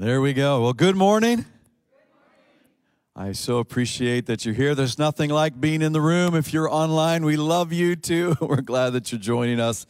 There we go. Well, good morning. I so appreciate that you're here. There's nothing like being in the room. If you're online, we love you too. We're glad that you're joining us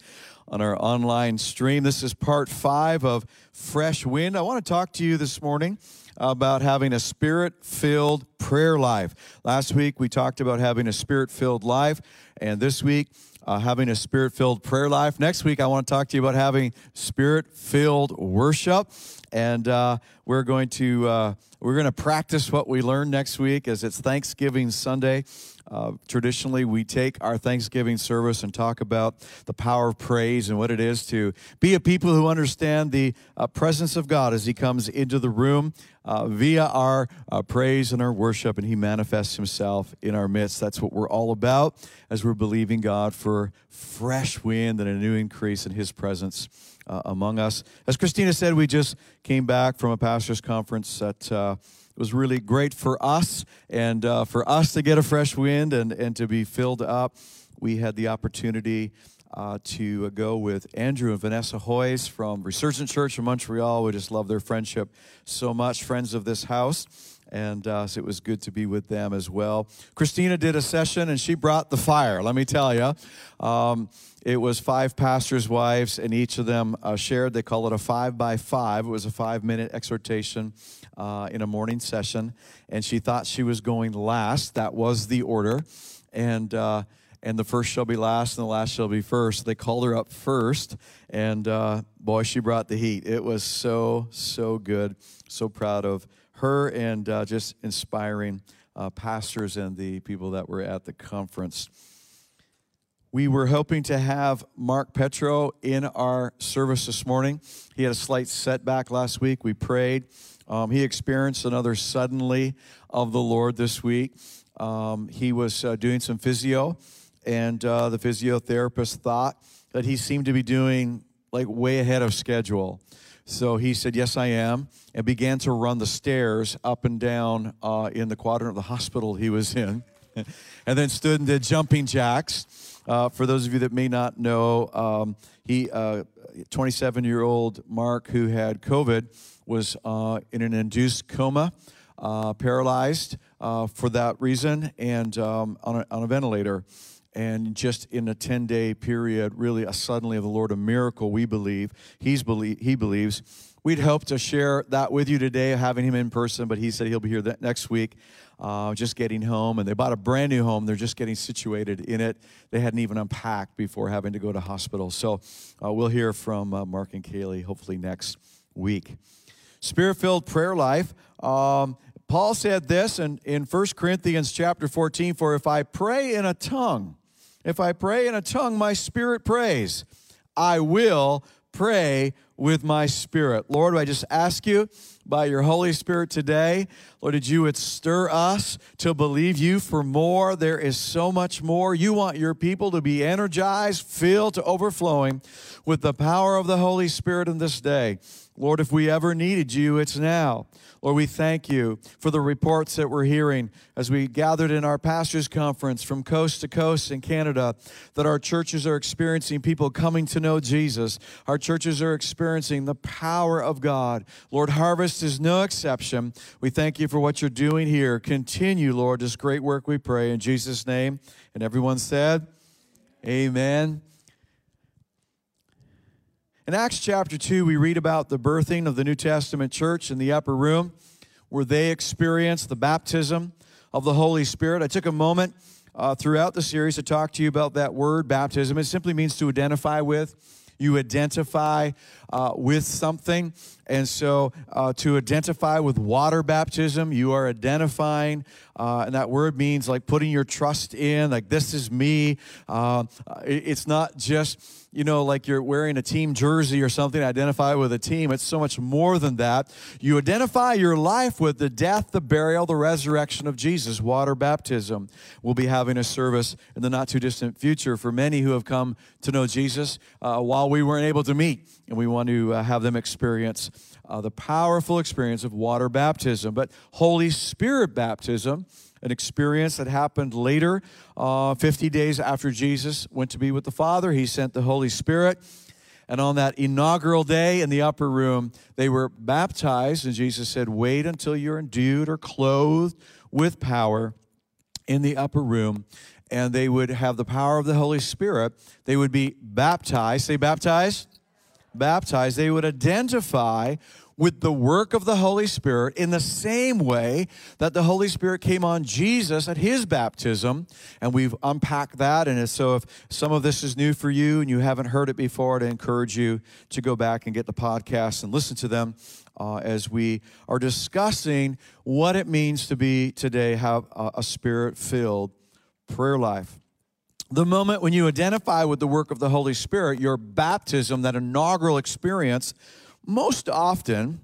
on our online stream. This is part five of Fresh Wind. I want to talk to you this morning about having a spirit filled prayer life. Last week, we talked about having a spirit filled life, and this week, uh, having a spirit filled prayer life. Next week, I want to talk to you about having spirit filled worship and uh, we're going to uh, we're going to practice what we learned next week as it's Thanksgiving Sunday. Uh, traditionally, we take our Thanksgiving service and talk about the power of praise and what it is to be a people who understand the uh, presence of God as He comes into the room uh, via our uh, praise and our worship, and He manifests Himself in our midst. That's what we're all about as we're believing God for fresh wind and a new increase in His presence uh, among us. As Christina said, we just came back from a pastor's conference that uh, was really great for us and uh, for us to get a fresh wind and, and to be filled up. We had the opportunity uh, to go with Andrew and Vanessa Hoyes from Resurgent Church in Montreal. We just love their friendship so much, friends of this house and uh, so it was good to be with them as well. Christina did a session, and she brought the fire. Let me tell you, um, it was five pastors' wives, and each of them uh, shared. They call it a five by five. It was a five-minute exhortation uh, in a morning session, and she thought she was going last. That was the order, and uh, and the first shall be last and the last shall be first. They called her up first, and uh, boy, she brought the heat. It was so, so good. So proud of her and uh, just inspiring uh, pastors and the people that were at the conference. We were hoping to have Mark Petro in our service this morning. He had a slight setback last week. We prayed. Um, he experienced another suddenly of the Lord this week. Um, he was uh, doing some physio, and uh, the physiotherapist thought that he seemed to be doing like way ahead of schedule. So he said, Yes, I am, and began to run the stairs up and down uh, in the quadrant of the hospital he was in, and then stood and did jumping jacks. Uh, for those of you that may not know, um, he, 27 uh, year old Mark, who had COVID, was uh, in an induced coma, uh, paralyzed for that reason, and um, on, a, on a ventilator and just in a 10 day period, really a suddenly of the Lord, a miracle, we believe. He's believe, he believes. We'd hope to share that with you today, having him in person, but he said he'll be here next week, uh, just getting home. And they bought a brand new home. They're just getting situated in it. They hadn't even unpacked before having to go to hospital. So uh, we'll hear from uh, Mark and Kaylee hopefully next week. Spirit filled prayer life. Um, Paul said this in, in 1 Corinthians chapter 14 For if I pray in a tongue, if I pray in a tongue, my spirit prays. I will pray with my spirit. Lord, I just ask you by your Holy Spirit today, Lord, that you would stir us to believe you for more. There is so much more. You want your people to be energized, filled to overflowing with the power of the Holy Spirit in this day. Lord, if we ever needed you, it's now. Lord, we thank you for the reports that we're hearing as we gathered in our pastors' conference from coast to coast in Canada that our churches are experiencing people coming to know Jesus. Our churches are experiencing the power of God. Lord, harvest is no exception. We thank you for what you're doing here. Continue, Lord, this great work we pray in Jesus' name. And everyone said, Amen. In Acts chapter 2, we read about the birthing of the New Testament church in the upper room where they experienced the baptism of the Holy Spirit. I took a moment uh, throughout the series to talk to you about that word, baptism. It simply means to identify with. You identify uh, with something. And so, uh, to identify with water baptism, you are identifying, uh, and that word means like putting your trust in, like, this is me. Uh, it's not just you know, like you're wearing a team jersey or something, identify with a team. It's so much more than that. You identify your life with the death, the burial, the resurrection of Jesus, water baptism. We'll be having a service in the not too distant future for many who have come to know Jesus uh, while we weren't able to meet. And we want to uh, have them experience uh, the powerful experience of water baptism. But Holy Spirit baptism, an experience that happened later, uh, 50 days after Jesus went to be with the Father. He sent the Holy Spirit. And on that inaugural day in the upper room, they were baptized. And Jesus said, Wait until you're endued or clothed with power in the upper room. And they would have the power of the Holy Spirit. They would be baptized. Say, baptized. Baptized. They would identify with the work of the Holy Spirit in the same way that the Holy Spirit came on Jesus at his baptism. And we've unpacked that. And so, if some of this is new for you and you haven't heard it before, I'd encourage you to go back and get the podcast and listen to them uh, as we are discussing what it means to be today, have a, a spirit filled prayer life. The moment when you identify with the work of the Holy Spirit, your baptism, that inaugural experience, most often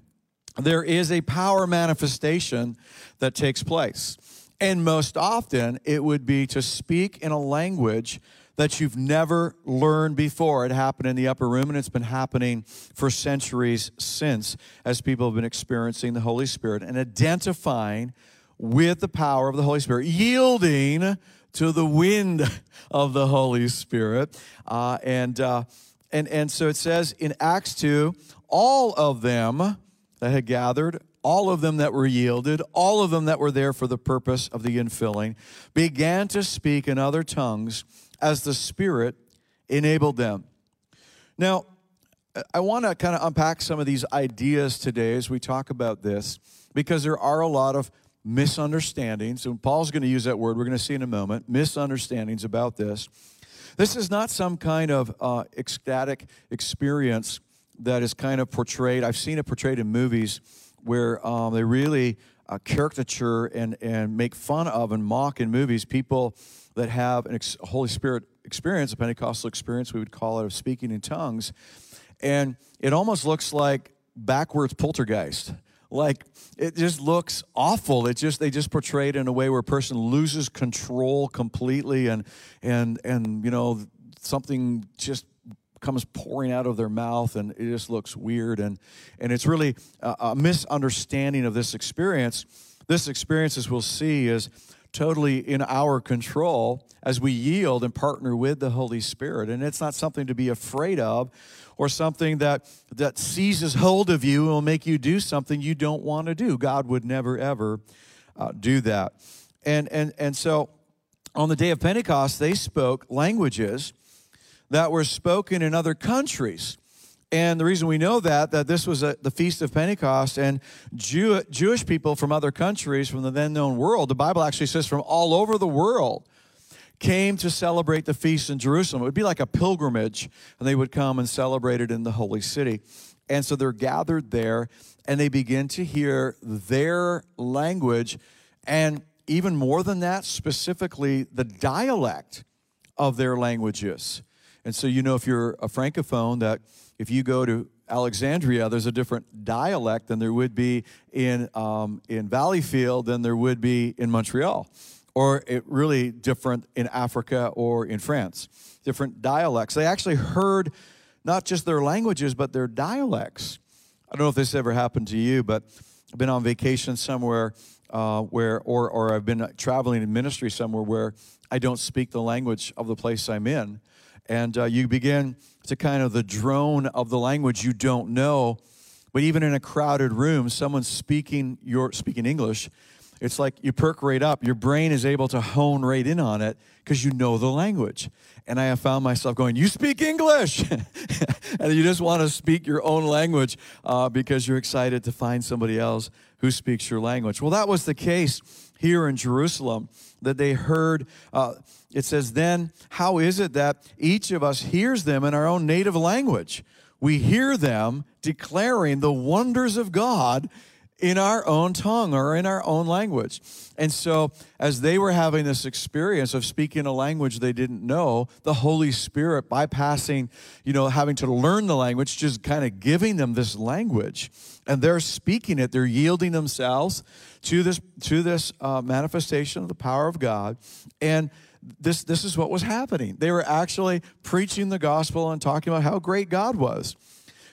there is a power manifestation that takes place. And most often it would be to speak in a language that you've never learned before. It happened in the upper room and it's been happening for centuries since as people have been experiencing the Holy Spirit and identifying with the power of the Holy Spirit, yielding to the wind of the Holy Spirit. Uh, and, uh, and, and so it says in Acts 2 all of them that had gathered, all of them that were yielded, all of them that were there for the purpose of the infilling, began to speak in other tongues as the Spirit enabled them. Now, I want to kind of unpack some of these ideas today as we talk about this because there are a lot of misunderstandings. And Paul's going to use that word, we're going to see in a moment misunderstandings about this. This is not some kind of uh, ecstatic experience that is kind of portrayed. I've seen it portrayed in movies where um, they really uh, caricature and, and make fun of and mock in movies people that have an ex- Holy Spirit experience, a Pentecostal experience, we would call it, of speaking in tongues. And it almost looks like backwards poltergeist. Like it just looks awful. It just they just portray it in a way where a person loses control completely and and and you know something just comes pouring out of their mouth and it just looks weird. And and it's really a, a misunderstanding of this experience. This experience as we'll see is totally in our control as we yield and partner with the holy spirit. And it's not something to be afraid of or something that that seizes hold of you and will make you do something you don't want to do. God would never ever uh, do that. And and and so on the day of pentecost they spoke languages that were spoken in other countries. And the reason we know that, that this was a, the Feast of Pentecost, and Jew, Jewish people from other countries, from the then known world, the Bible actually says from all over the world, came to celebrate the feast in Jerusalem. It would be like a pilgrimage, and they would come and celebrate it in the holy city. And so they're gathered there, and they begin to hear their language, and even more than that, specifically the dialect of their languages. And so, you know, if you're a Francophone, that if you go to Alexandria, there's a different dialect than there would be in, um, in Valleyfield than there would be in Montreal, or it really different in Africa or in France. Different dialects. They actually heard not just their languages, but their dialects. I don't know if this ever happened to you, but I've been on vacation somewhere uh, where, or, or I've been traveling in ministry somewhere where I don't speak the language of the place I'm in and uh, you begin to kind of the drone of the language you don't know. But even in a crowded room, someone's speaking your speaking English, it's like you perk right up. Your brain is able to hone right in on it because you know the language. And I have found myself going, "You speak English," and you just want to speak your own language uh, because you're excited to find somebody else who speaks your language. Well, that was the case here in Jerusalem that they heard. Uh, it says, Then, how is it that each of us hears them in our own native language? We hear them declaring the wonders of God in our own tongue or in our own language. And so, as they were having this experience of speaking a language they didn't know, the Holy Spirit bypassing, you know, having to learn the language, just kind of giving them this language. And they're speaking it, they're yielding themselves to this, to this uh, manifestation of the power of God. And this, this is what was happening. They were actually preaching the gospel and talking about how great God was.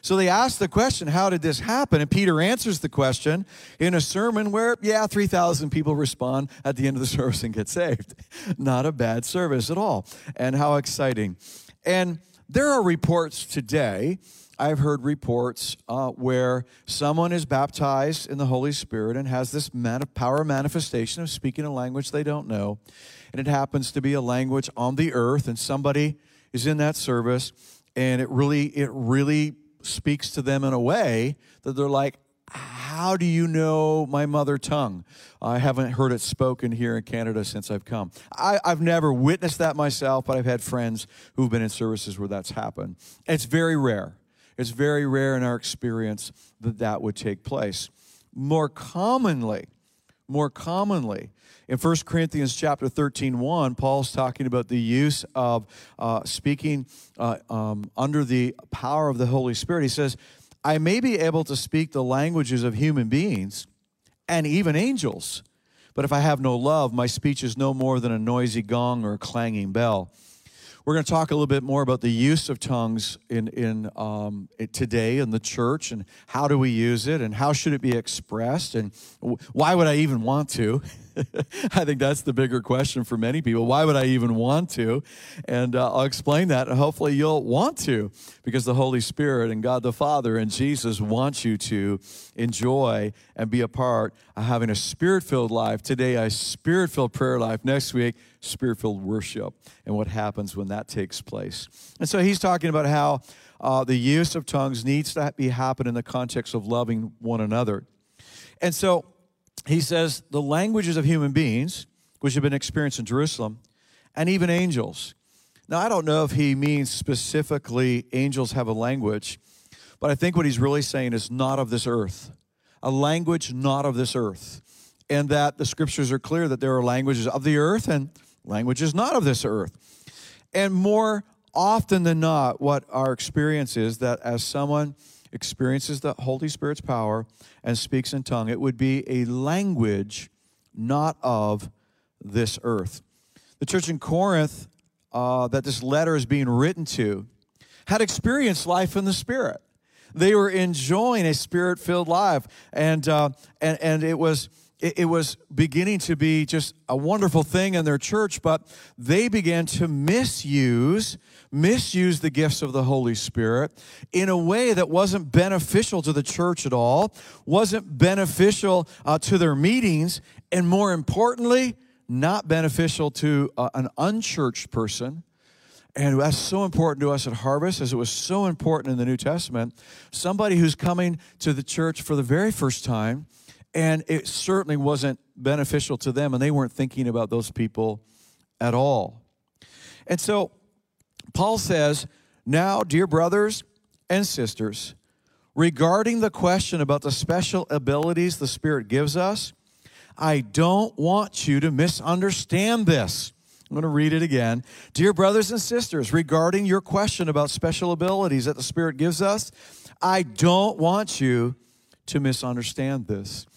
So they asked the question, How did this happen? And Peter answers the question in a sermon where, yeah, 3,000 people respond at the end of the service and get saved. Not a bad service at all. And how exciting. And there are reports today. I've heard reports uh, where someone is baptized in the Holy Spirit and has this man- power manifestation of speaking a language they don't know. And it happens to be a language on the earth, and somebody is in that service, and it really, it really speaks to them in a way that they're like, how do you know my mother tongue? I haven't heard it spoken here in Canada since I've come. I, have never witnessed that myself, but I've had friends who've been in services where that's happened. It's very rare. It's very rare in our experience that that would take place. More commonly, more commonly, in 1 Corinthians chapter 13, 1, Paul's talking about the use of uh, speaking uh, um, under the power of the Holy Spirit. He says, I may be able to speak the languages of human beings and even angels, but if I have no love, my speech is no more than a noisy gong or a clanging bell. We're going to talk a little bit more about the use of tongues in, in um, today in the church and how do we use it and how should it be expressed and why would I even want to? I think that's the bigger question for many people. Why would I even want to? And uh, I'll explain that, and hopefully you'll want to, because the Holy Spirit and God the Father and Jesus want you to enjoy and be a part of having a spirit filled life. Today, a spirit filled prayer life. Next week, spirit filled worship and what happens when that takes place. And so he's talking about how uh, the use of tongues needs to be happen in the context of loving one another. And so he says the languages of human beings, which have been experienced in Jerusalem, and even angels. Now, I don't know if he means specifically angels have a language, but I think what he's really saying is not of this earth, a language not of this earth. And that the scriptures are clear that there are languages of the earth and languages not of this earth. And more often than not, what our experience is that as someone experiences the Holy Spirit's power and speaks in tongue, it would be a language not of this earth. The church in Corinth uh, that this letter is being written to had experienced life in the Spirit. They were enjoying a spirit filled life, and, uh, and, and it was it, it was beginning to be just a wonderful thing in their church, but they began to misuse misuse the gifts of the Holy Spirit in a way that wasn't beneficial to the church at all, wasn't beneficial uh, to their meetings, and more importantly, not beneficial to uh, an unchurched person. And that's so important to us at Harvest, as it was so important in the New Testament. Somebody who's coming to the church for the very first time and it certainly wasn't beneficial to them, and they weren't thinking about those people at all. And so Paul says, Now, dear brothers and sisters, regarding the question about the special abilities the Spirit gives us, I don't want you to misunderstand this. I'm going to read it again. Dear brothers and sisters, regarding your question about special abilities that the Spirit gives us, I don't want you to misunderstand this.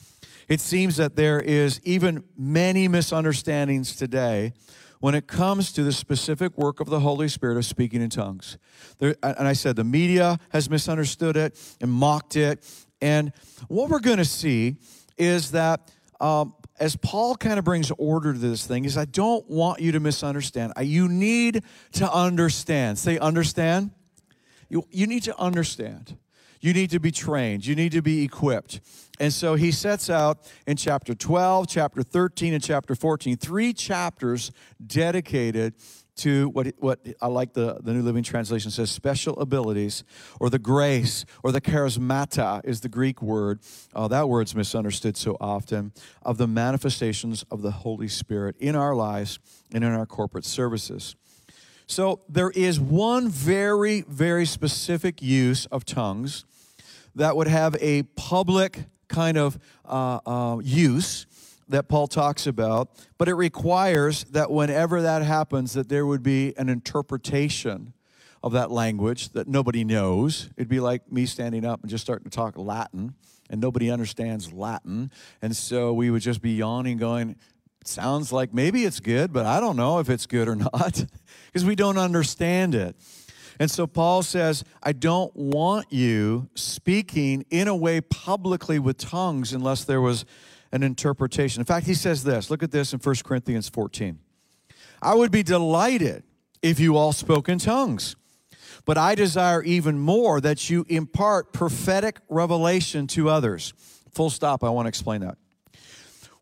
It seems that there is even many misunderstandings today when it comes to the specific work of the Holy Spirit of speaking in tongues. There, and I said the media has misunderstood it and mocked it. And what we're going to see is that um, as Paul kind of brings order to this thing, is I don't want you to misunderstand. You need to understand. Say, understand. You, you need to understand. You need to be trained. You need to be equipped. And so he sets out in chapter 12, chapter 13, and chapter 14, three chapters dedicated to what, what I like the, the New Living Translation says special abilities, or the grace, or the charismata is the Greek word. Uh, that word's misunderstood so often, of the manifestations of the Holy Spirit in our lives and in our corporate services. So there is one very, very specific use of tongues that would have a public kind of uh, uh, use that Paul talks about, but it requires that whenever that happens, that there would be an interpretation of that language that nobody knows. It'd be like me standing up and just starting to talk Latin, and nobody understands Latin, and so we would just be yawning, going, sounds like maybe it's good, but I don't know if it's good or not because we don't understand it. And so Paul says, I don't want you speaking in a way publicly with tongues unless there was an interpretation. In fact, he says this look at this in 1 Corinthians 14. I would be delighted if you all spoke in tongues, But I desire even more that you impart prophetic revelation to others. Full stop. I want to explain that.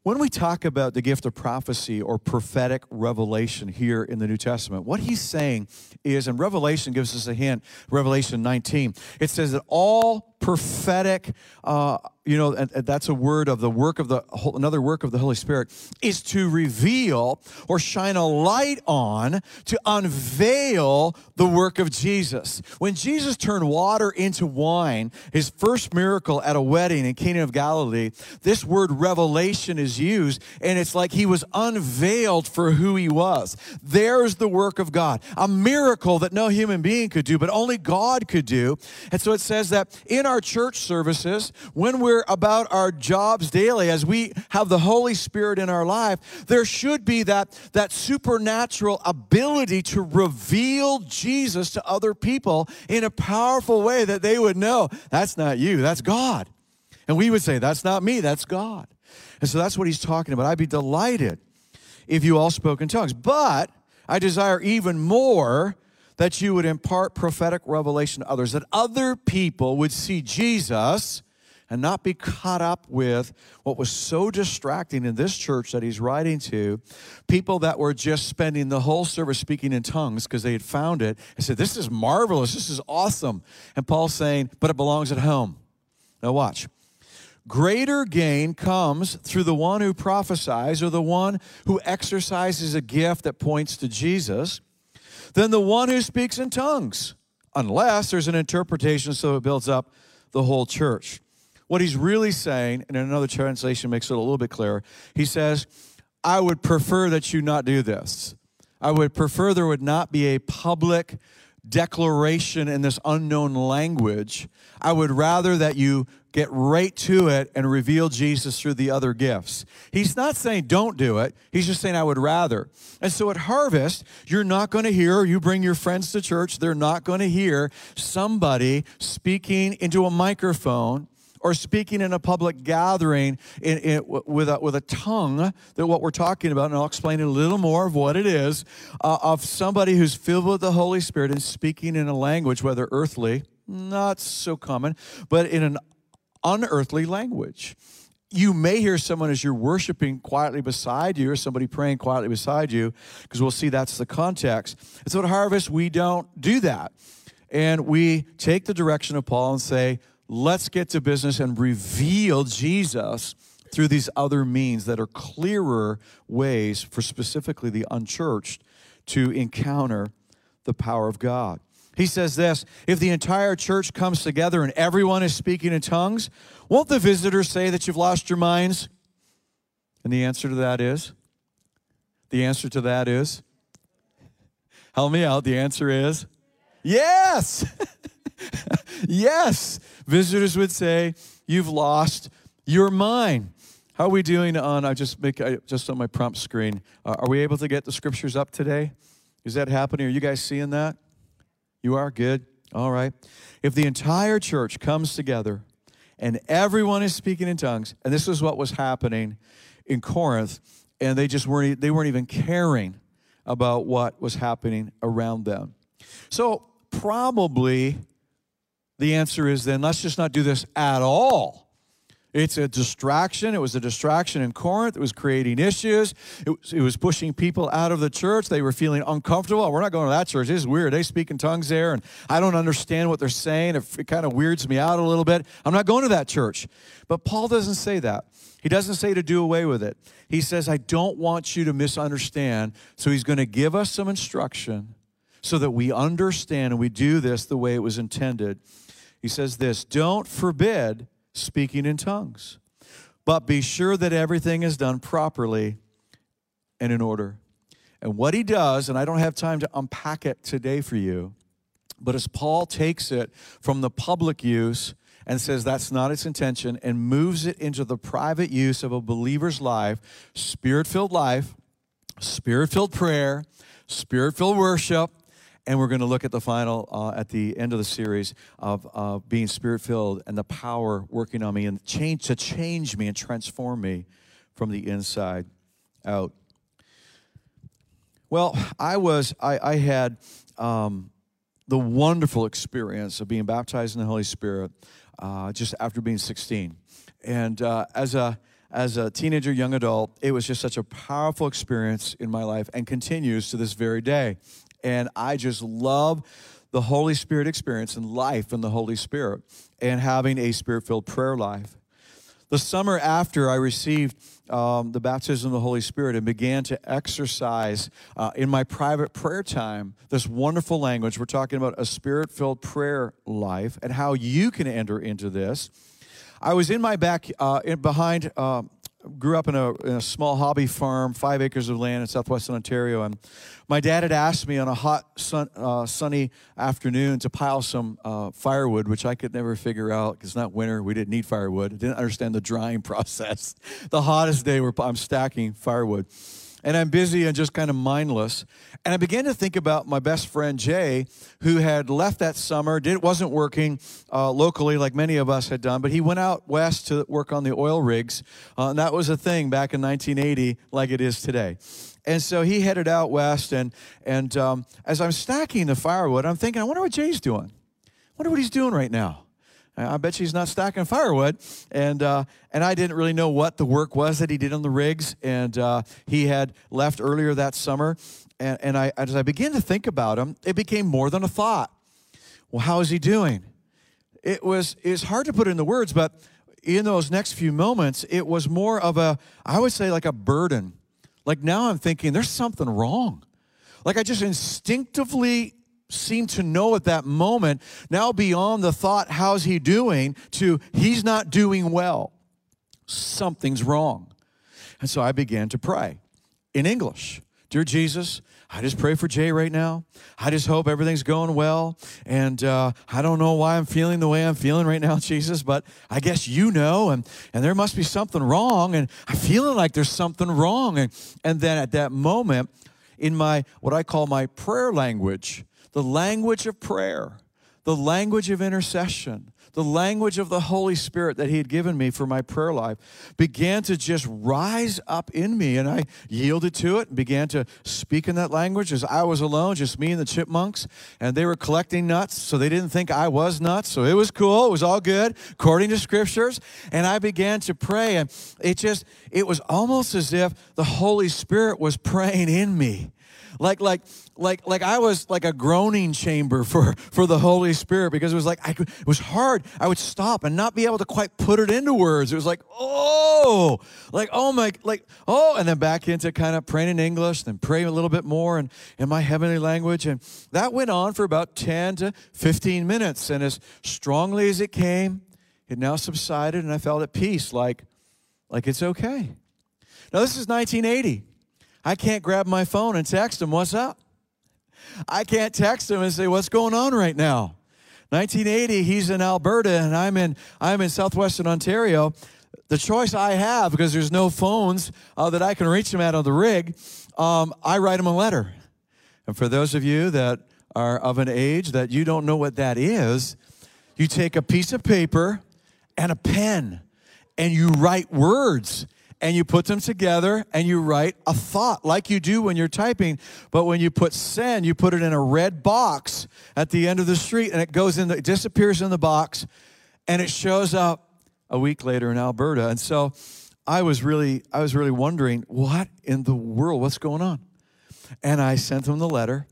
When we talk about the gift of prophecy or prophetic revelation here in the New Testament, what he's saying is, and Revelation gives us a hint, Revelation 19, it says that all prophetic, uh, you know, and, and, that's a word of the work of the, another work of the Holy Spirit, is to reveal or shine a light on, to unveil the work of Jesus. When Jesus turned water into wine, his first miracle at a wedding in Cana of Galilee, this word revelation is used, and it's like he was unveiled for who he was. There's the work of God, a miracle that no human being could do, but only God could do. And so it says that in our our church services, when we're about our jobs daily, as we have the Holy Spirit in our life, there should be that, that supernatural ability to reveal Jesus to other people in a powerful way that they would know that's not you, that's God. And we would say, that's not me, that's God. And so that's what he's talking about. I'd be delighted if you all spoke in tongues. But I desire even more that you would impart prophetic revelation to others, that other people would see Jesus and not be caught up with what was so distracting in this church that he's writing to people that were just spending the whole service speaking in tongues because they had found it and said, This is marvelous, this is awesome. And Paul's saying, But it belongs at home. Now, watch. Greater gain comes through the one who prophesies or the one who exercises a gift that points to Jesus than the one who speaks in tongues, unless there's an interpretation so it builds up the whole church. What he's really saying, and another translation makes it a little bit clearer, he says, I would prefer that you not do this. I would prefer there would not be a public declaration in this unknown language. I would rather that you get right to it and reveal Jesus through the other gifts. He's not saying don't do it. He's just saying I would rather. And so at Harvest, you're not going to hear, you bring your friends to church, they're not going to hear somebody speaking into a microphone or speaking in a public gathering in, in, with, a, with a tongue that what we're talking about, and I'll explain a little more of what it is, uh, of somebody who's filled with the Holy Spirit and speaking in a language, whether earthly, not so common, but in an unearthly language. You may hear someone as you're worshiping quietly beside you, or somebody praying quietly beside you, because we'll see that's the context. And so at Harvest, we don't do that. And we take the direction of Paul and say, let's get to business and reveal Jesus through these other means that are clearer ways for specifically the unchurched to encounter the power of God. He says this if the entire church comes together and everyone is speaking in tongues, won't the visitors say that you've lost your minds? And the answer to that is the answer to that is help me out. The answer is yes. yes. Visitors would say, You've lost your mind. How are we doing on? I just make I, just on my prompt screen. Uh, are we able to get the scriptures up today? Is that happening? Are you guys seeing that? You are good. All right. If the entire church comes together and everyone is speaking in tongues, and this is what was happening in Corinth, and they just weren't they weren't even caring about what was happening around them. So probably the answer is then let's just not do this at all. It's a distraction. It was a distraction in Corinth. It was creating issues. It was, it was, pushing people out of the church. They were feeling uncomfortable. We're not going to that church. This is weird. They speak in tongues there, and I don't understand what they're saying. It, it kind of weirds me out a little bit. I'm not going to that church. But Paul doesn't say that. He doesn't say to do away with it. He says, I don't want you to misunderstand. So he's going to give us some instruction so that we understand and we do this the way it was intended. He says this Don't forbid speaking in tongues, but be sure that everything is done properly and in order. And what he does, and I don't have time to unpack it today for you, but as Paul takes it from the public use and says that's not its intention and moves it into the private use of a believer's life, spirit filled life, spirit filled prayer, spirit filled worship, and we're going to look at the final, uh, at the end of the series, of uh, being spirit filled and the power working on me and change to change me and transform me from the inside out. Well, I was, I, I had um, the wonderful experience of being baptized in the Holy Spirit uh, just after being 16. And uh, as a as a teenager, young adult, it was just such a powerful experience in my life and continues to this very day. And I just love the Holy Spirit experience and life in the Holy Spirit and having a spirit filled prayer life. The summer after I received um, the baptism of the Holy Spirit and began to exercise uh, in my private prayer time this wonderful language. We're talking about a spirit filled prayer life and how you can enter into this. I was in my back, uh, in, behind, uh, grew up in a, in a, small hobby farm, five acres of land in southwestern Ontario. And my dad had asked me on a hot, sun, uh, sunny afternoon to pile some uh, firewood, which I could never figure out because it's not winter. We didn't need firewood. I didn't understand the drying process. the hottest day, where I'm stacking firewood and I'm busy and just kind of mindless. And I began to think about my best friend Jay, who had left that summer, did wasn't working uh, locally like many of us had done, but he went out west to work on the oil rigs, uh, and that was a thing back in 1980, like it is today. And so he headed out west, and and um, as I'm stacking the firewood, I'm thinking, I wonder what Jay's doing. I wonder what he's doing right now. I bet she's not stacking firewood. And, uh, and I didn't really know what the work was that he did on the rigs. And uh, he had left earlier that summer. And, and I, as I began to think about him, it became more than a thought. Well, how is he doing? It was, it's hard to put in the words, but in those next few moments, it was more of a, I would say, like a burden. Like now I'm thinking, there's something wrong. Like I just instinctively seem to know at that moment, now beyond the thought, how's he doing, to he's not doing well. Something's wrong. And so I began to pray in English Dear Jesus, I just pray for Jay right now. I just hope everything's going well. And uh, I don't know why I'm feeling the way I'm feeling right now, Jesus, but I guess you know. And, and there must be something wrong. And I'm feeling like there's something wrong. And, and then at that moment, in my, what I call my prayer language, the language of prayer, the language of intercession, the language of the Holy Spirit that He had given me for my prayer life began to just rise up in me. And I yielded to it and began to speak in that language as I was alone, just me and the chipmunks. And they were collecting nuts, so they didn't think I was nuts. So it was cool. It was all good, according to scriptures. And I began to pray. And it just, it was almost as if the Holy Spirit was praying in me like like like like I was like a groaning chamber for for the Holy Spirit because it was like I could, it was hard. I would stop and not be able to quite put it into words. It was like oh, like oh my, like oh, and then back into kind of praying in English, then praying a little bit more and in my heavenly language, and that went on for about ten to fifteen minutes. And as strongly as it came, it now subsided, and I felt at peace, like like it's okay. Now this is 1980. I can't grab my phone and text him, What's up? I can't text him and say, What's going on right now? 1980, he's in Alberta and I'm in, I'm in southwestern Ontario. The choice I have, because there's no phones uh, that I can reach him at on the rig, um, I write him a letter. And for those of you that are of an age that you don't know what that is, you take a piece of paper and a pen and you write words and you put them together and you write a thought like you do when you're typing. But when you put send, you put it in a red box at the end of the street and it goes in, the, it disappears in the box and it shows up a week later in Alberta. And so I was really, I was really wondering what in the world, what's going on? And I sent him the letter.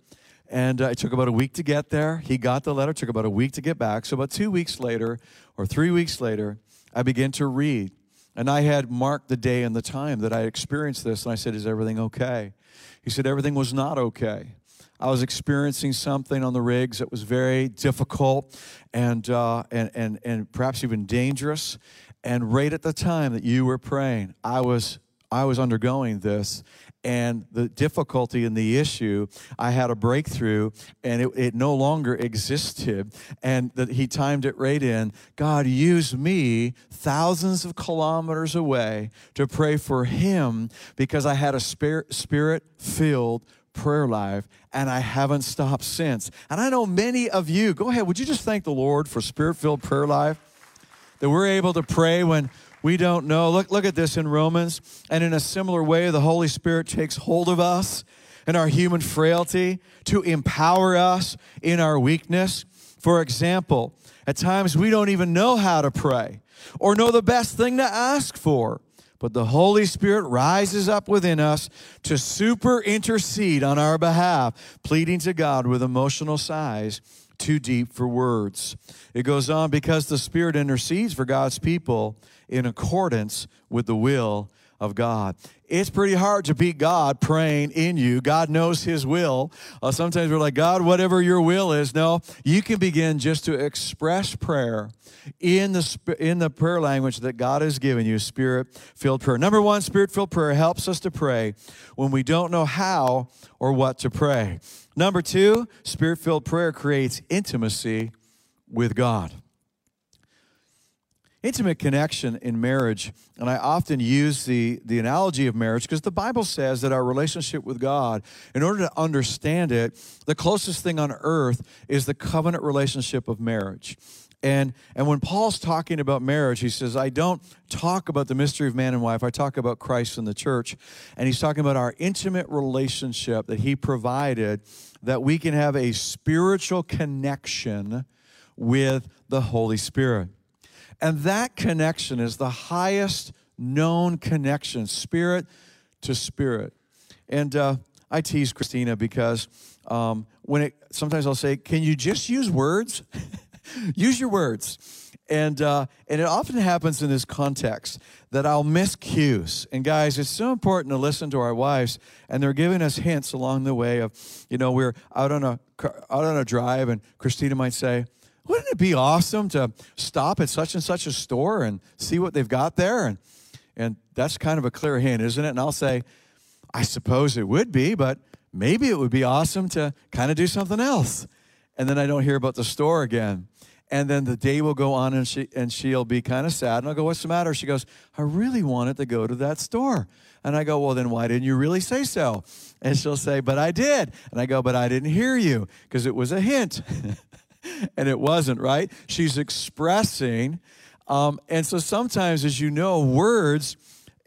And uh, it took about a week to get there. He got the letter, took about a week to get back. So, about two weeks later, or three weeks later, I began to read and I had marked the day and the time that I experienced this. And I said, Is everything okay? He said, Everything was not okay. I was experiencing something on the rigs that was very difficult and, uh, and, and, and perhaps even dangerous. And right at the time that you were praying, I was, I was undergoing this and the difficulty in the issue, I had a breakthrough and it, it no longer existed. And that he timed it right in. God used me thousands of kilometers away to pray for him because I had a spirit filled prayer life and I haven't stopped since. And I know many of you, go ahead, would you just thank the Lord for spirit filled prayer life? That we're able to pray when we don't know. Look, look at this in Romans. And in a similar way, the Holy Spirit takes hold of us and our human frailty, to empower us in our weakness. For example, at times we don't even know how to pray or know the best thing to ask for. But the Holy Spirit rises up within us to super intercede on our behalf, pleading to God with emotional sighs too deep for words. It goes on because the Spirit intercedes for God's people in accordance with the will of God. It's pretty hard to beat God praying in you. God knows His will. Uh, sometimes we're like, God, whatever your will is. No, you can begin just to express prayer in the, in the prayer language that God has given you, spirit filled prayer. Number one, spirit filled prayer helps us to pray when we don't know how or what to pray. Number two, spirit filled prayer creates intimacy with God intimate connection in marriage and i often use the, the analogy of marriage because the bible says that our relationship with god in order to understand it the closest thing on earth is the covenant relationship of marriage. And and when paul's talking about marriage he says i don't talk about the mystery of man and wife i talk about christ and the church. And he's talking about our intimate relationship that he provided that we can have a spiritual connection with the holy spirit and that connection is the highest known connection, spirit to spirit. And uh, I tease Christina because um, when it sometimes I'll say, "Can you just use words? use your words." And uh, and it often happens in this context that I'll miss cues. And guys, it's so important to listen to our wives, and they're giving us hints along the way of, you know, we're out on a out on a drive, and Christina might say, wouldn't it be awesome to stop at such and such a store and see what they've got there? And, and that's kind of a clear hint, isn't it? And I'll say, I suppose it would be, but maybe it would be awesome to kind of do something else. And then I don't hear about the store again. And then the day will go on and, she, and she'll be kind of sad. And I'll go, What's the matter? She goes, I really wanted to go to that store. And I go, Well, then why didn't you really say so? And she'll say, But I did. And I go, But I didn't hear you because it was a hint. and it wasn't, right? She's expressing. Um, and so sometimes, as you know, words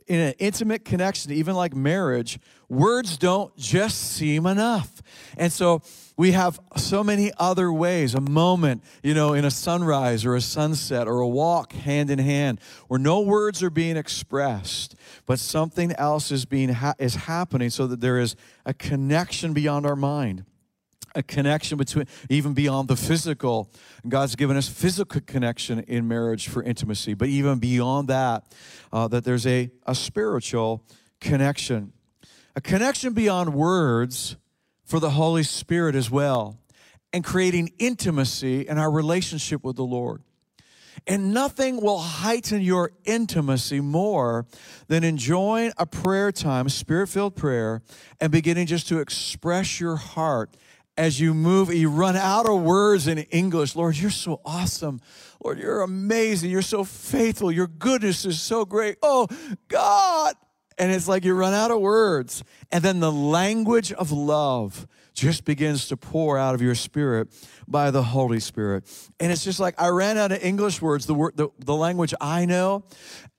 in an intimate connection, even like marriage, words don't just seem enough. And so we have so many other ways a moment, you know, in a sunrise or a sunset or a walk hand in hand where no words are being expressed, but something else is being ha- is happening so that there is a connection beyond our mind a connection between, even beyond the physical. God's given us physical connection in marriage for intimacy, but even beyond that, uh, that there's a, a spiritual connection. A connection beyond words for the Holy Spirit as well, and creating intimacy in our relationship with the Lord. And nothing will heighten your intimacy more than enjoying a prayer time, spirit filled prayer, and beginning just to express your heart as you move, you run out of words in English. Lord, you're so awesome. Lord, you're amazing. You're so faithful. Your goodness is so great. Oh, God. And it's like you run out of words. And then the language of love just begins to pour out of your spirit by the Holy Spirit. And it's just like I ran out of English words, the, word, the, the language I know,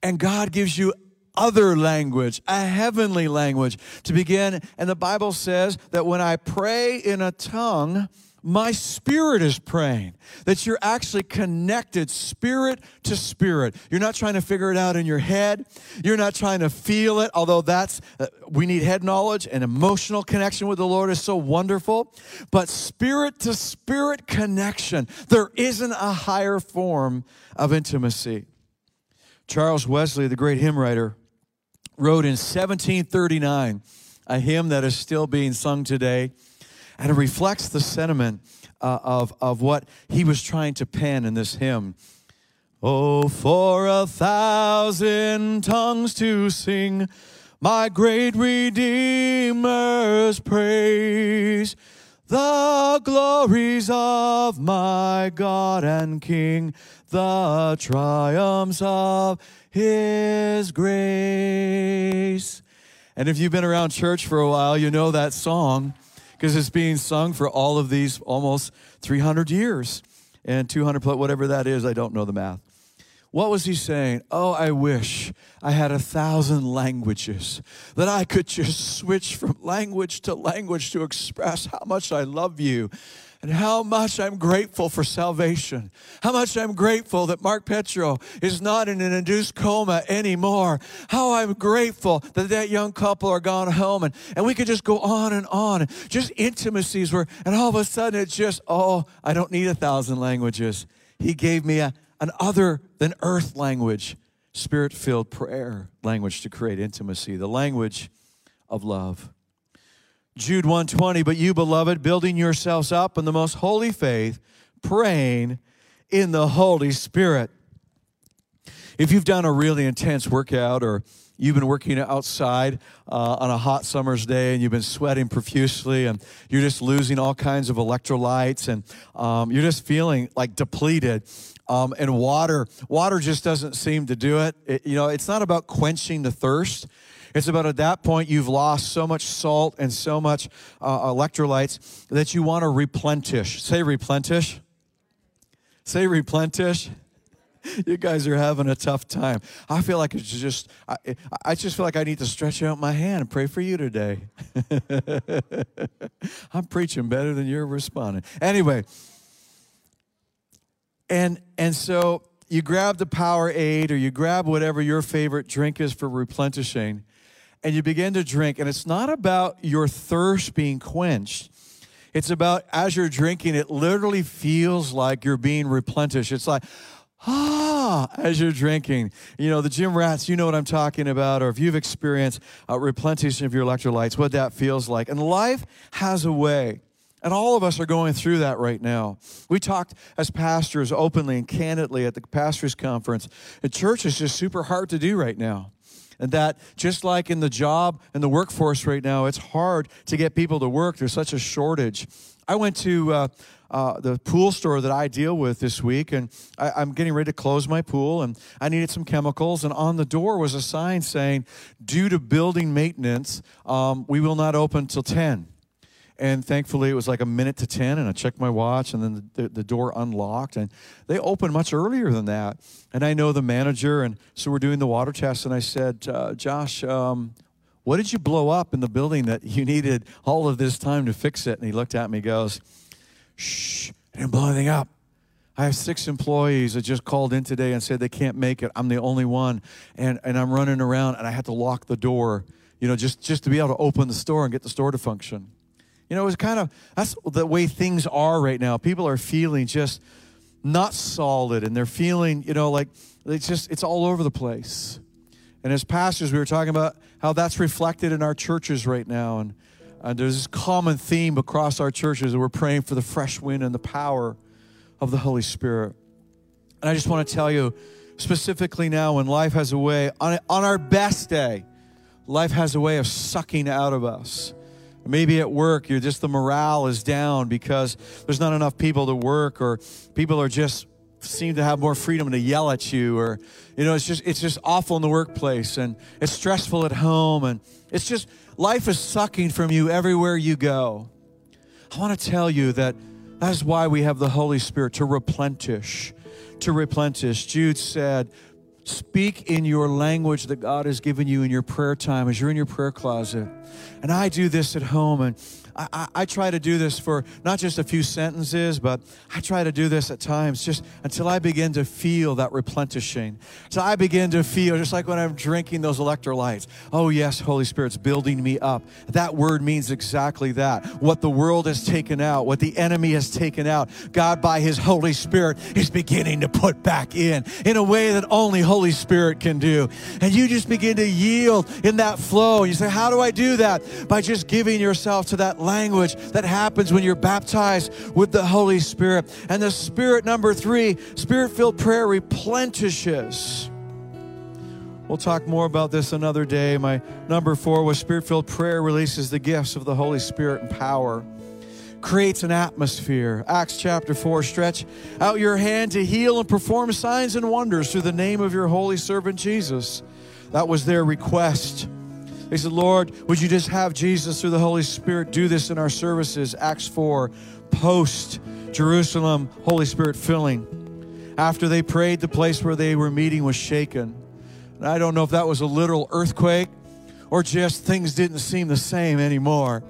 and God gives you other language, a heavenly language to begin. And the Bible says that when I pray in a tongue, my spirit is praying. That you're actually connected spirit to spirit. You're not trying to figure it out in your head. You're not trying to feel it, although that's, uh, we need head knowledge and emotional connection with the Lord is so wonderful. But spirit to spirit connection, there isn't a higher form of intimacy. Charles Wesley, the great hymn writer, wrote in 1739 a hymn that is still being sung today, and it reflects the sentiment uh, of, of what he was trying to pen in this hymn. Oh, for a thousand tongues to sing my great Redeemer's praise, the glories of my God and King, the triumphs of his grace. And if you've been around church for a while, you know that song because it's being sung for all of these almost 300 years and 200 plus, whatever that is. I don't know the math. What was he saying? Oh, I wish I had a thousand languages that I could just switch from language to language to express how much I love you and how much I'm grateful for salvation. How much I'm grateful that Mark Petro is not in an induced coma anymore. How I'm grateful that that young couple are gone home. And, and we could just go on and on. Just intimacies where, and all of a sudden it's just, oh, I don't need a thousand languages. He gave me a, an other than earth language, spirit filled prayer language to create intimacy, the language of love. Jude 120, but you, beloved, building yourselves up in the most holy faith, praying in the Holy Spirit. If you've done a really intense workout or you've been working outside uh, on a hot summer's day and you've been sweating profusely and you're just losing all kinds of electrolytes and um, you're just feeling like depleted um, and water water just doesn't seem to do it. it you know it's not about quenching the thirst it's about at that point you've lost so much salt and so much uh, electrolytes that you want to replenish. Say replenish. Say replenish. You guys are having a tough time. I feel like it's just, I, I just feel like I need to stretch out my hand and pray for you today. I'm preaching better than you're responding. Anyway, and and so you grab the Powerade or you grab whatever your favorite drink is for replenishing and you begin to drink. And it's not about your thirst being quenched. It's about as you're drinking, it literally feels like you're being replenished. It's like, ah, as you're drinking. You know, the gym rats, you know what I'm talking about, or if you've experienced a replenishing of your electrolytes, what that feels like. And life has a way. And all of us are going through that right now. We talked as pastors openly and candidly at the pastors' conference. The church is just super hard to do right now. And that just like in the job and the workforce right now, it's hard to get people to work. There's such a shortage. I went to uh, uh, the pool store that I deal with this week, and I, am getting ready to close my pool, and I needed some chemicals. And on the door was a sign saying, "Due to building maintenance, um, we will not open till 10." And thankfully, it was like a minute to 10, and I checked my watch, and then the, the, door unlocked. And they opened much earlier than that. And I know the manager, and so we're doing the water test. And I said, uh, Josh, um, what did you blow up in the building that you needed all of this time to fix it? And he looked at me, goes, Shh, I didn't blow anything up. I have six employees that just called in today and said they can't make it. I'm the only one. And, and I'm running around, and I had to lock the door, you know, just, just to be able to open the store and get the store to function. You know, it's kind of that's the way things are right now. People are feeling just not solid and they're feeling, you know, like it's just it's all over the place. And as pastors, we were talking about how that's reflected in our churches right now. And uh, there's this common theme across our churches that we're praying for the fresh wind and the power of the Holy Spirit. And I just want to tell you specifically now when life has a way, on, on our best day, life has a way of sucking out of us Maybe at work, you're just the morale is down because there's not enough people to work, or people are just seem to have more freedom to yell at you, or you know, it's just it's just awful in the workplace, and it's stressful at home, and it's just life is sucking from you everywhere you go. I want to tell you that that is why we have the Holy Spirit to replenish, to replenish. Jude said, Speak in your language that God has given you in your prayer time as you're in your prayer closet. And I do this at home, and I, I, try to do this for not just a few sentences, but I try to do this at times just until I begin to feel that replenishing. So I begin to feel, just like when I'm drinking those electrolytes, oh, yes, Holy Spirit's building me up. That word means exactly that. What the world has taken out, what the enemy has taken out, God, by His Holy Spirit, is beginning to put back in in a way that only Holy Spirit can do. And you just begin to yield in that flow. You say, How do I do that? By just giving yourself to that language that happens when you're baptized with the Holy Spirit. And the Spirit, number three, spirit filled prayer replenishes. We'll talk more about this another day. My number four was spirit filled prayer releases the gifts of the Holy Spirit and power, creates an atmosphere. Acts chapter 4 stretch out your hand to heal and perform signs and wonders through the name of your holy servant Jesus. That was their request. They said, Lord, would you just have Jesus through the Holy Spirit do this in our services? Acts 4, post Jerusalem, Holy Spirit filling. After they prayed, the place where they were meeting was shaken. And I don't know if that was a literal earthquake or just things didn't seem the same anymore.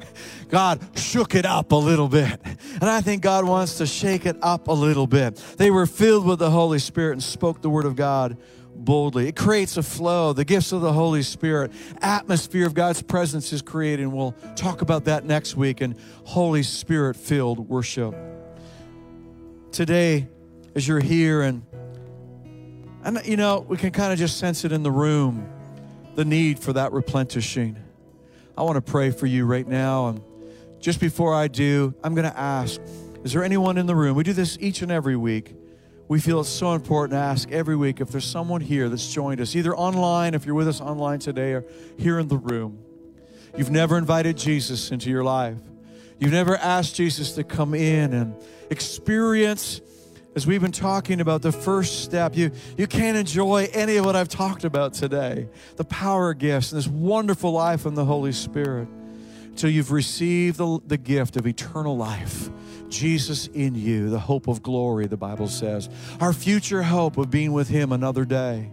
God shook it up a little bit. And I think God wants to shake it up a little bit. They were filled with the Holy Spirit and spoke the word of God boldly. It creates a flow, the gifts of the Holy Spirit, atmosphere of God's presence is created. And we'll talk about that next week in Holy Spirit filled worship. Today, as you're here and and you know, we can kind of just sense it in the room, the need for that replenishing. I want to pray for you right now. And just before I do, I'm going to ask Is there anyone in the room? We do this each and every week. We feel it's so important to ask every week if there's someone here that's joined us, either online, if you're with us online today, or here in the room. You've never invited Jesus into your life. You've never asked Jesus to come in and experience as we've been talking about the first step, you, you can't enjoy any of what I've talked about today the power gifts and this wonderful life in the Holy Spirit until you've received the, the gift of eternal life. Jesus in you, the hope of glory, the Bible says. Our future hope of being with Him another day.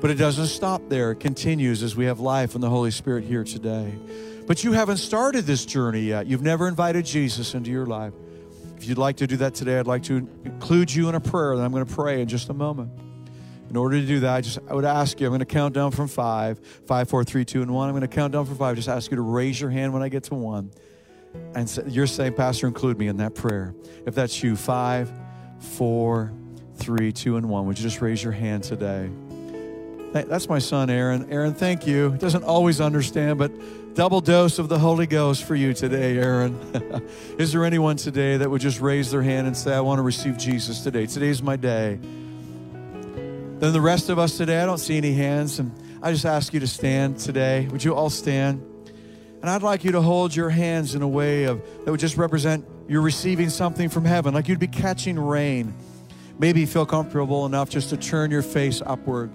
But it doesn't stop there, it continues as we have life in the Holy Spirit here today. But you haven't started this journey yet. You've never invited Jesus into your life. If you'd like to do that today, I'd like to include you in a prayer that I'm going to pray in just a moment. In order to do that, I just I would ask you, I'm going to count down from five, five, four, three, two, and one. I'm going to count down from five. Just ask you to raise your hand when I get to one. And say, you're saying, Pastor, include me in that prayer. If that's you, five, four, three, two, and one. Would you just raise your hand today? That's my son, Aaron. Aaron, thank you. He doesn't always understand, but double dose of the Holy Ghost for you today, Aaron. Is there anyone today that would just raise their hand and say, I want to receive Jesus today? Today's my day. Then the rest of us today, I don't see any hands, and I just ask you to stand today. Would you all stand? And I'd like you to hold your hands in a way of that would just represent you're receiving something from heaven, like you'd be catching rain. Maybe feel comfortable enough just to turn your face upward.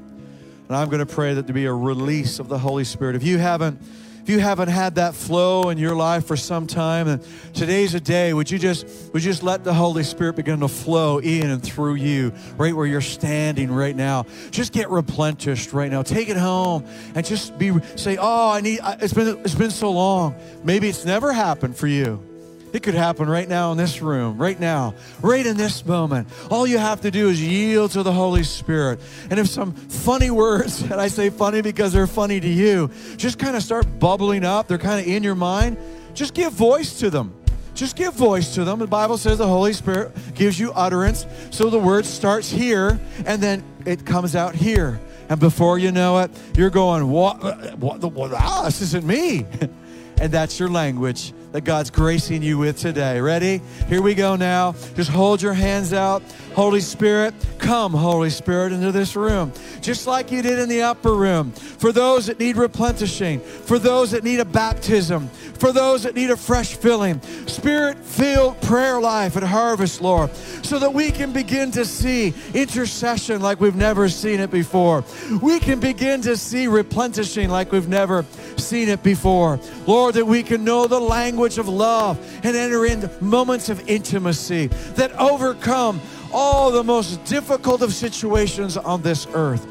And I'm going to pray that there be a release of the Holy Spirit. If you haven't if you haven't had that flow in your life for some time and today's a day. Would you just would you just let the holy spirit begin to flow in and through you right where you're standing right now? Just get replenished right now. Take it home and just be say oh i need it's been it's been so long. Maybe it's never happened for you it could happen right now in this room, right now, right in this moment. All you have to do is yield to the Holy Spirit. And if some funny words, and I say funny because they're funny to you, just kind of start bubbling up, they're kind of in your mind, just give voice to them. Just give voice to them. The Bible says the Holy Spirit gives you utterance. So the word starts here and then it comes out here. And before you know it, you're going, What? what, what ah, this isn't me. and that's your language that God's gracing you with today. Ready? Here we go now. Just hold your hands out. Holy Spirit, come, Holy Spirit, into this room, just like you did in the upper room. For those that need replenishing, for those that need a baptism, for those that need a fresh filling, spirit filled prayer life at Harvest, Lord, so that we can begin to see intercession like we've never seen it before. We can begin to see replenishing like we've never seen it before. Lord, that we can know the language of love and enter into moments of intimacy that overcome all the most difficult of situations on this earth.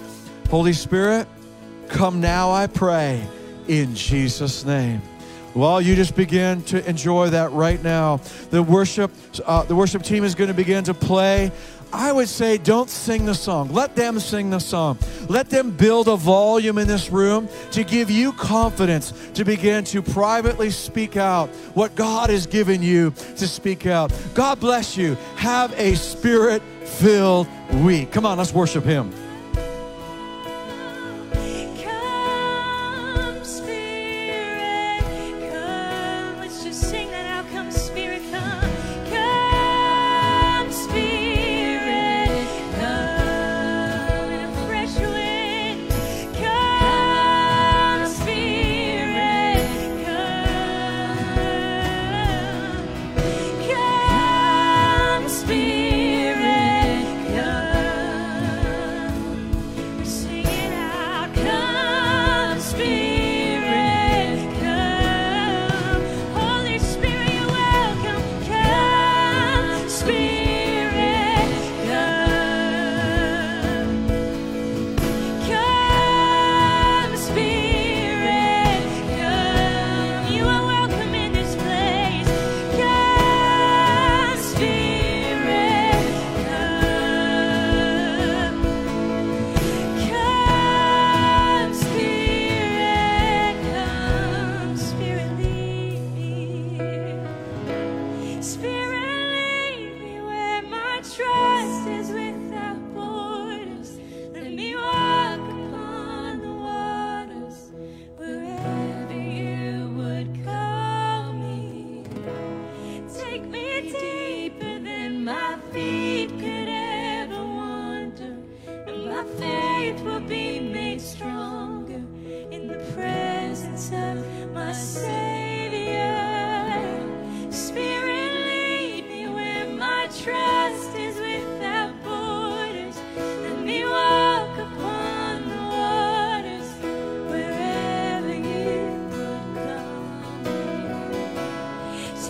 Holy Spirit, come now, I pray, in Jesus' name. Well, you just begin to enjoy that right now. The worship, uh, the worship team is going to begin to play. I would say don't sing the song. Let them sing the song. Let them build a volume in this room to give you confidence to begin to privately speak out what God has given you to speak out. God bless you. Have a spirit filled week. Come on, let's worship Him.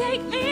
Take me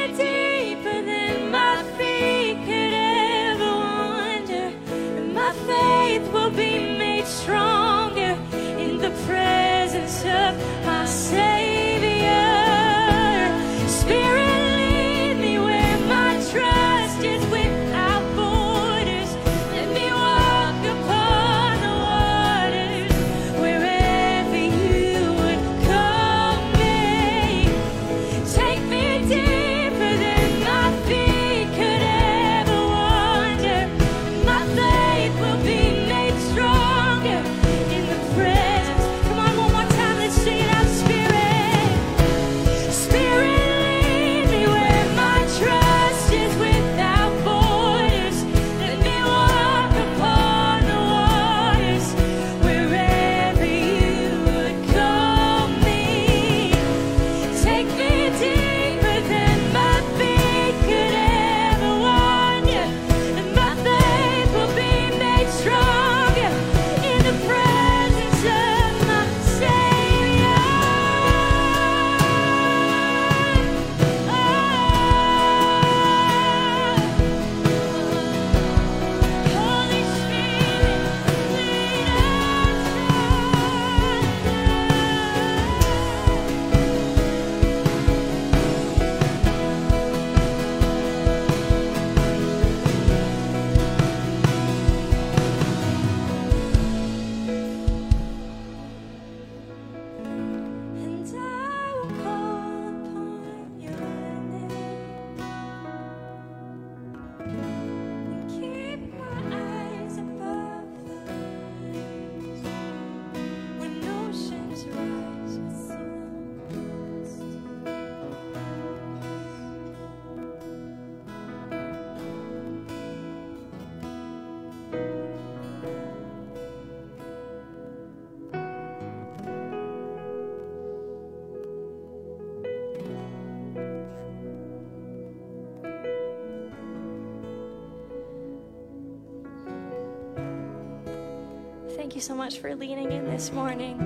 you so much for leaning in this morning.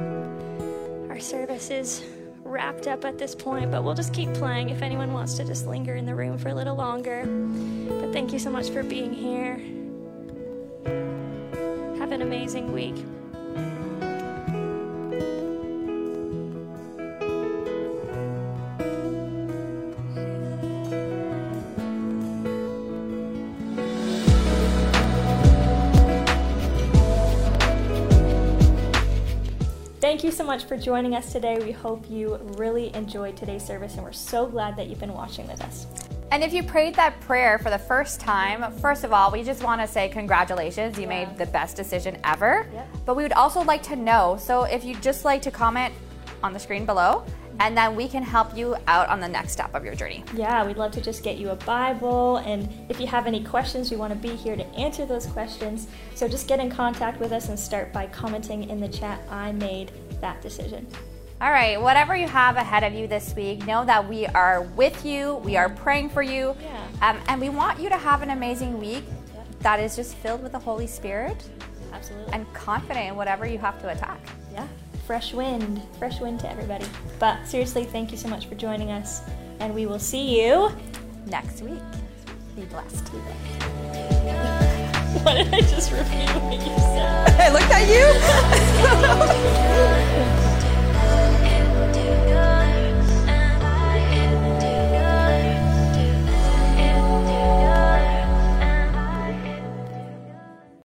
Our service is wrapped up at this point, but we'll just keep playing if anyone wants to just linger in the room for a little longer. But thank you so much for being here. Have an amazing week. Much for joining us today. We hope you really enjoyed today's service, and we're so glad that you've been watching with us. And if you prayed that prayer for the first time, first of all, we just want to say congratulations. You Yeah. made the best decision ever. Yep. But we would also like to know so if you'd just like to comment on the screen below, and then we can help you out on the next step of your journey. Yeah, we'd love to just get you a Bible. And if you have any questions, we want to be here to answer those questions. So just get in contact with us and start by commenting in the chat. I made that decision. All right, whatever you have ahead of you this week, know that we are with you, we are praying for you, Yeah. um, and we want you to have an amazing week Yep. that is just filled with the Holy Spirit Absolutely. and confident in whatever you have to attack. yeah, fresh wind, fresh wind to everybody. But seriously, thank you so much for joining us. And we will see you. Next week, be blessed. Why did I just repeat what you said? I looked at you.